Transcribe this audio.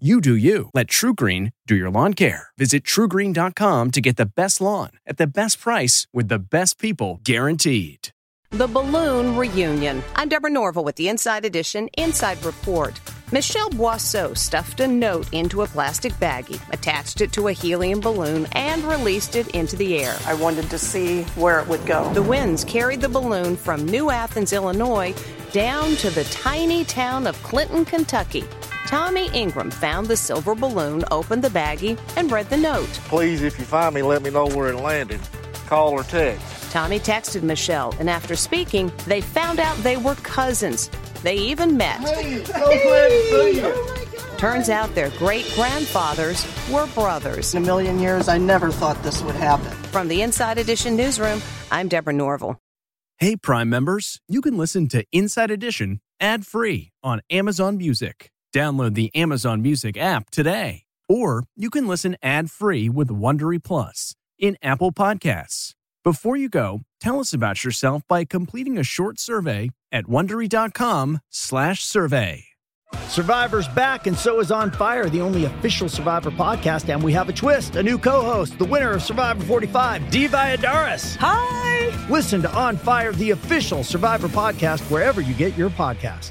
You do you. Let TruGreen do your lawn care. Visit trugreen.com to get the best lawn at the best price with the best people guaranteed. The Balloon Reunion. I'm Deborah Norville with the Inside Edition Inside Report. Michelle Boisseau stuffed a note into a plastic baggie, attached it to a helium balloon, and released it into the air. I wanted to see where it would go. The winds carried the balloon from New Athens, Illinois, down to the tiny town of Clinton, Kentucky. Tommy Ingram found the silver balloon, opened the baggie, and read the note. Please, if you find me, let me know where it landed. Call or text. Tommy texted Michelle, and after speaking, they found out they were cousins. They even met. Hey, so glad to see you. Oh Turns out their great grandfathers were brothers. In a million years, I never thought this would happen. From the Inside Edition newsroom, I'm Deborah Norville. Hey, Prime members, you can listen to Inside Edition ad free on Amazon Music. Download the Amazon Music app today. Or you can listen ad-free with Wondery Plus in Apple Podcasts. Before you go, tell us about yourself by completing a short survey at wondery.com/survey. Survivor's back, and so is On Fire, the only official Survivor podcast. And we have a twist, a new co host, the winner of Survivor 45, Dee Valladares. Hi! Listen to On Fire, the official Survivor podcast, wherever you get your podcast.